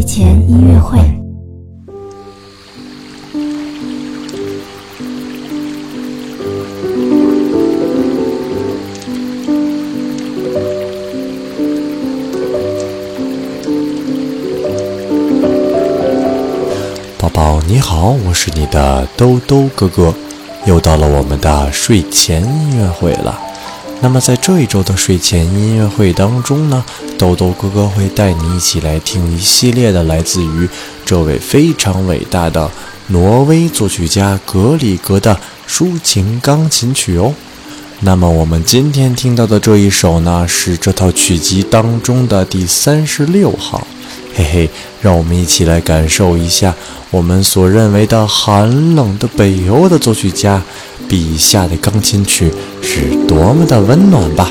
睡前音乐会。宝宝你好，我是你的兜兜哥哥，又到了我们的睡前音乐会了。那么在这一周的睡前音乐会当中呢，兜兜哥哥会带你一起来听一系列的来自于这位非常伟大的挪威作曲家格里格的抒情钢琴曲哦。那么我们今天听到的这一首呢，是这套曲集当中的第三十六号。嘿嘿，让我们一起来感受一下我们所认为的寒冷的北欧的作曲家笔下的钢琴曲是多么的温暖吧。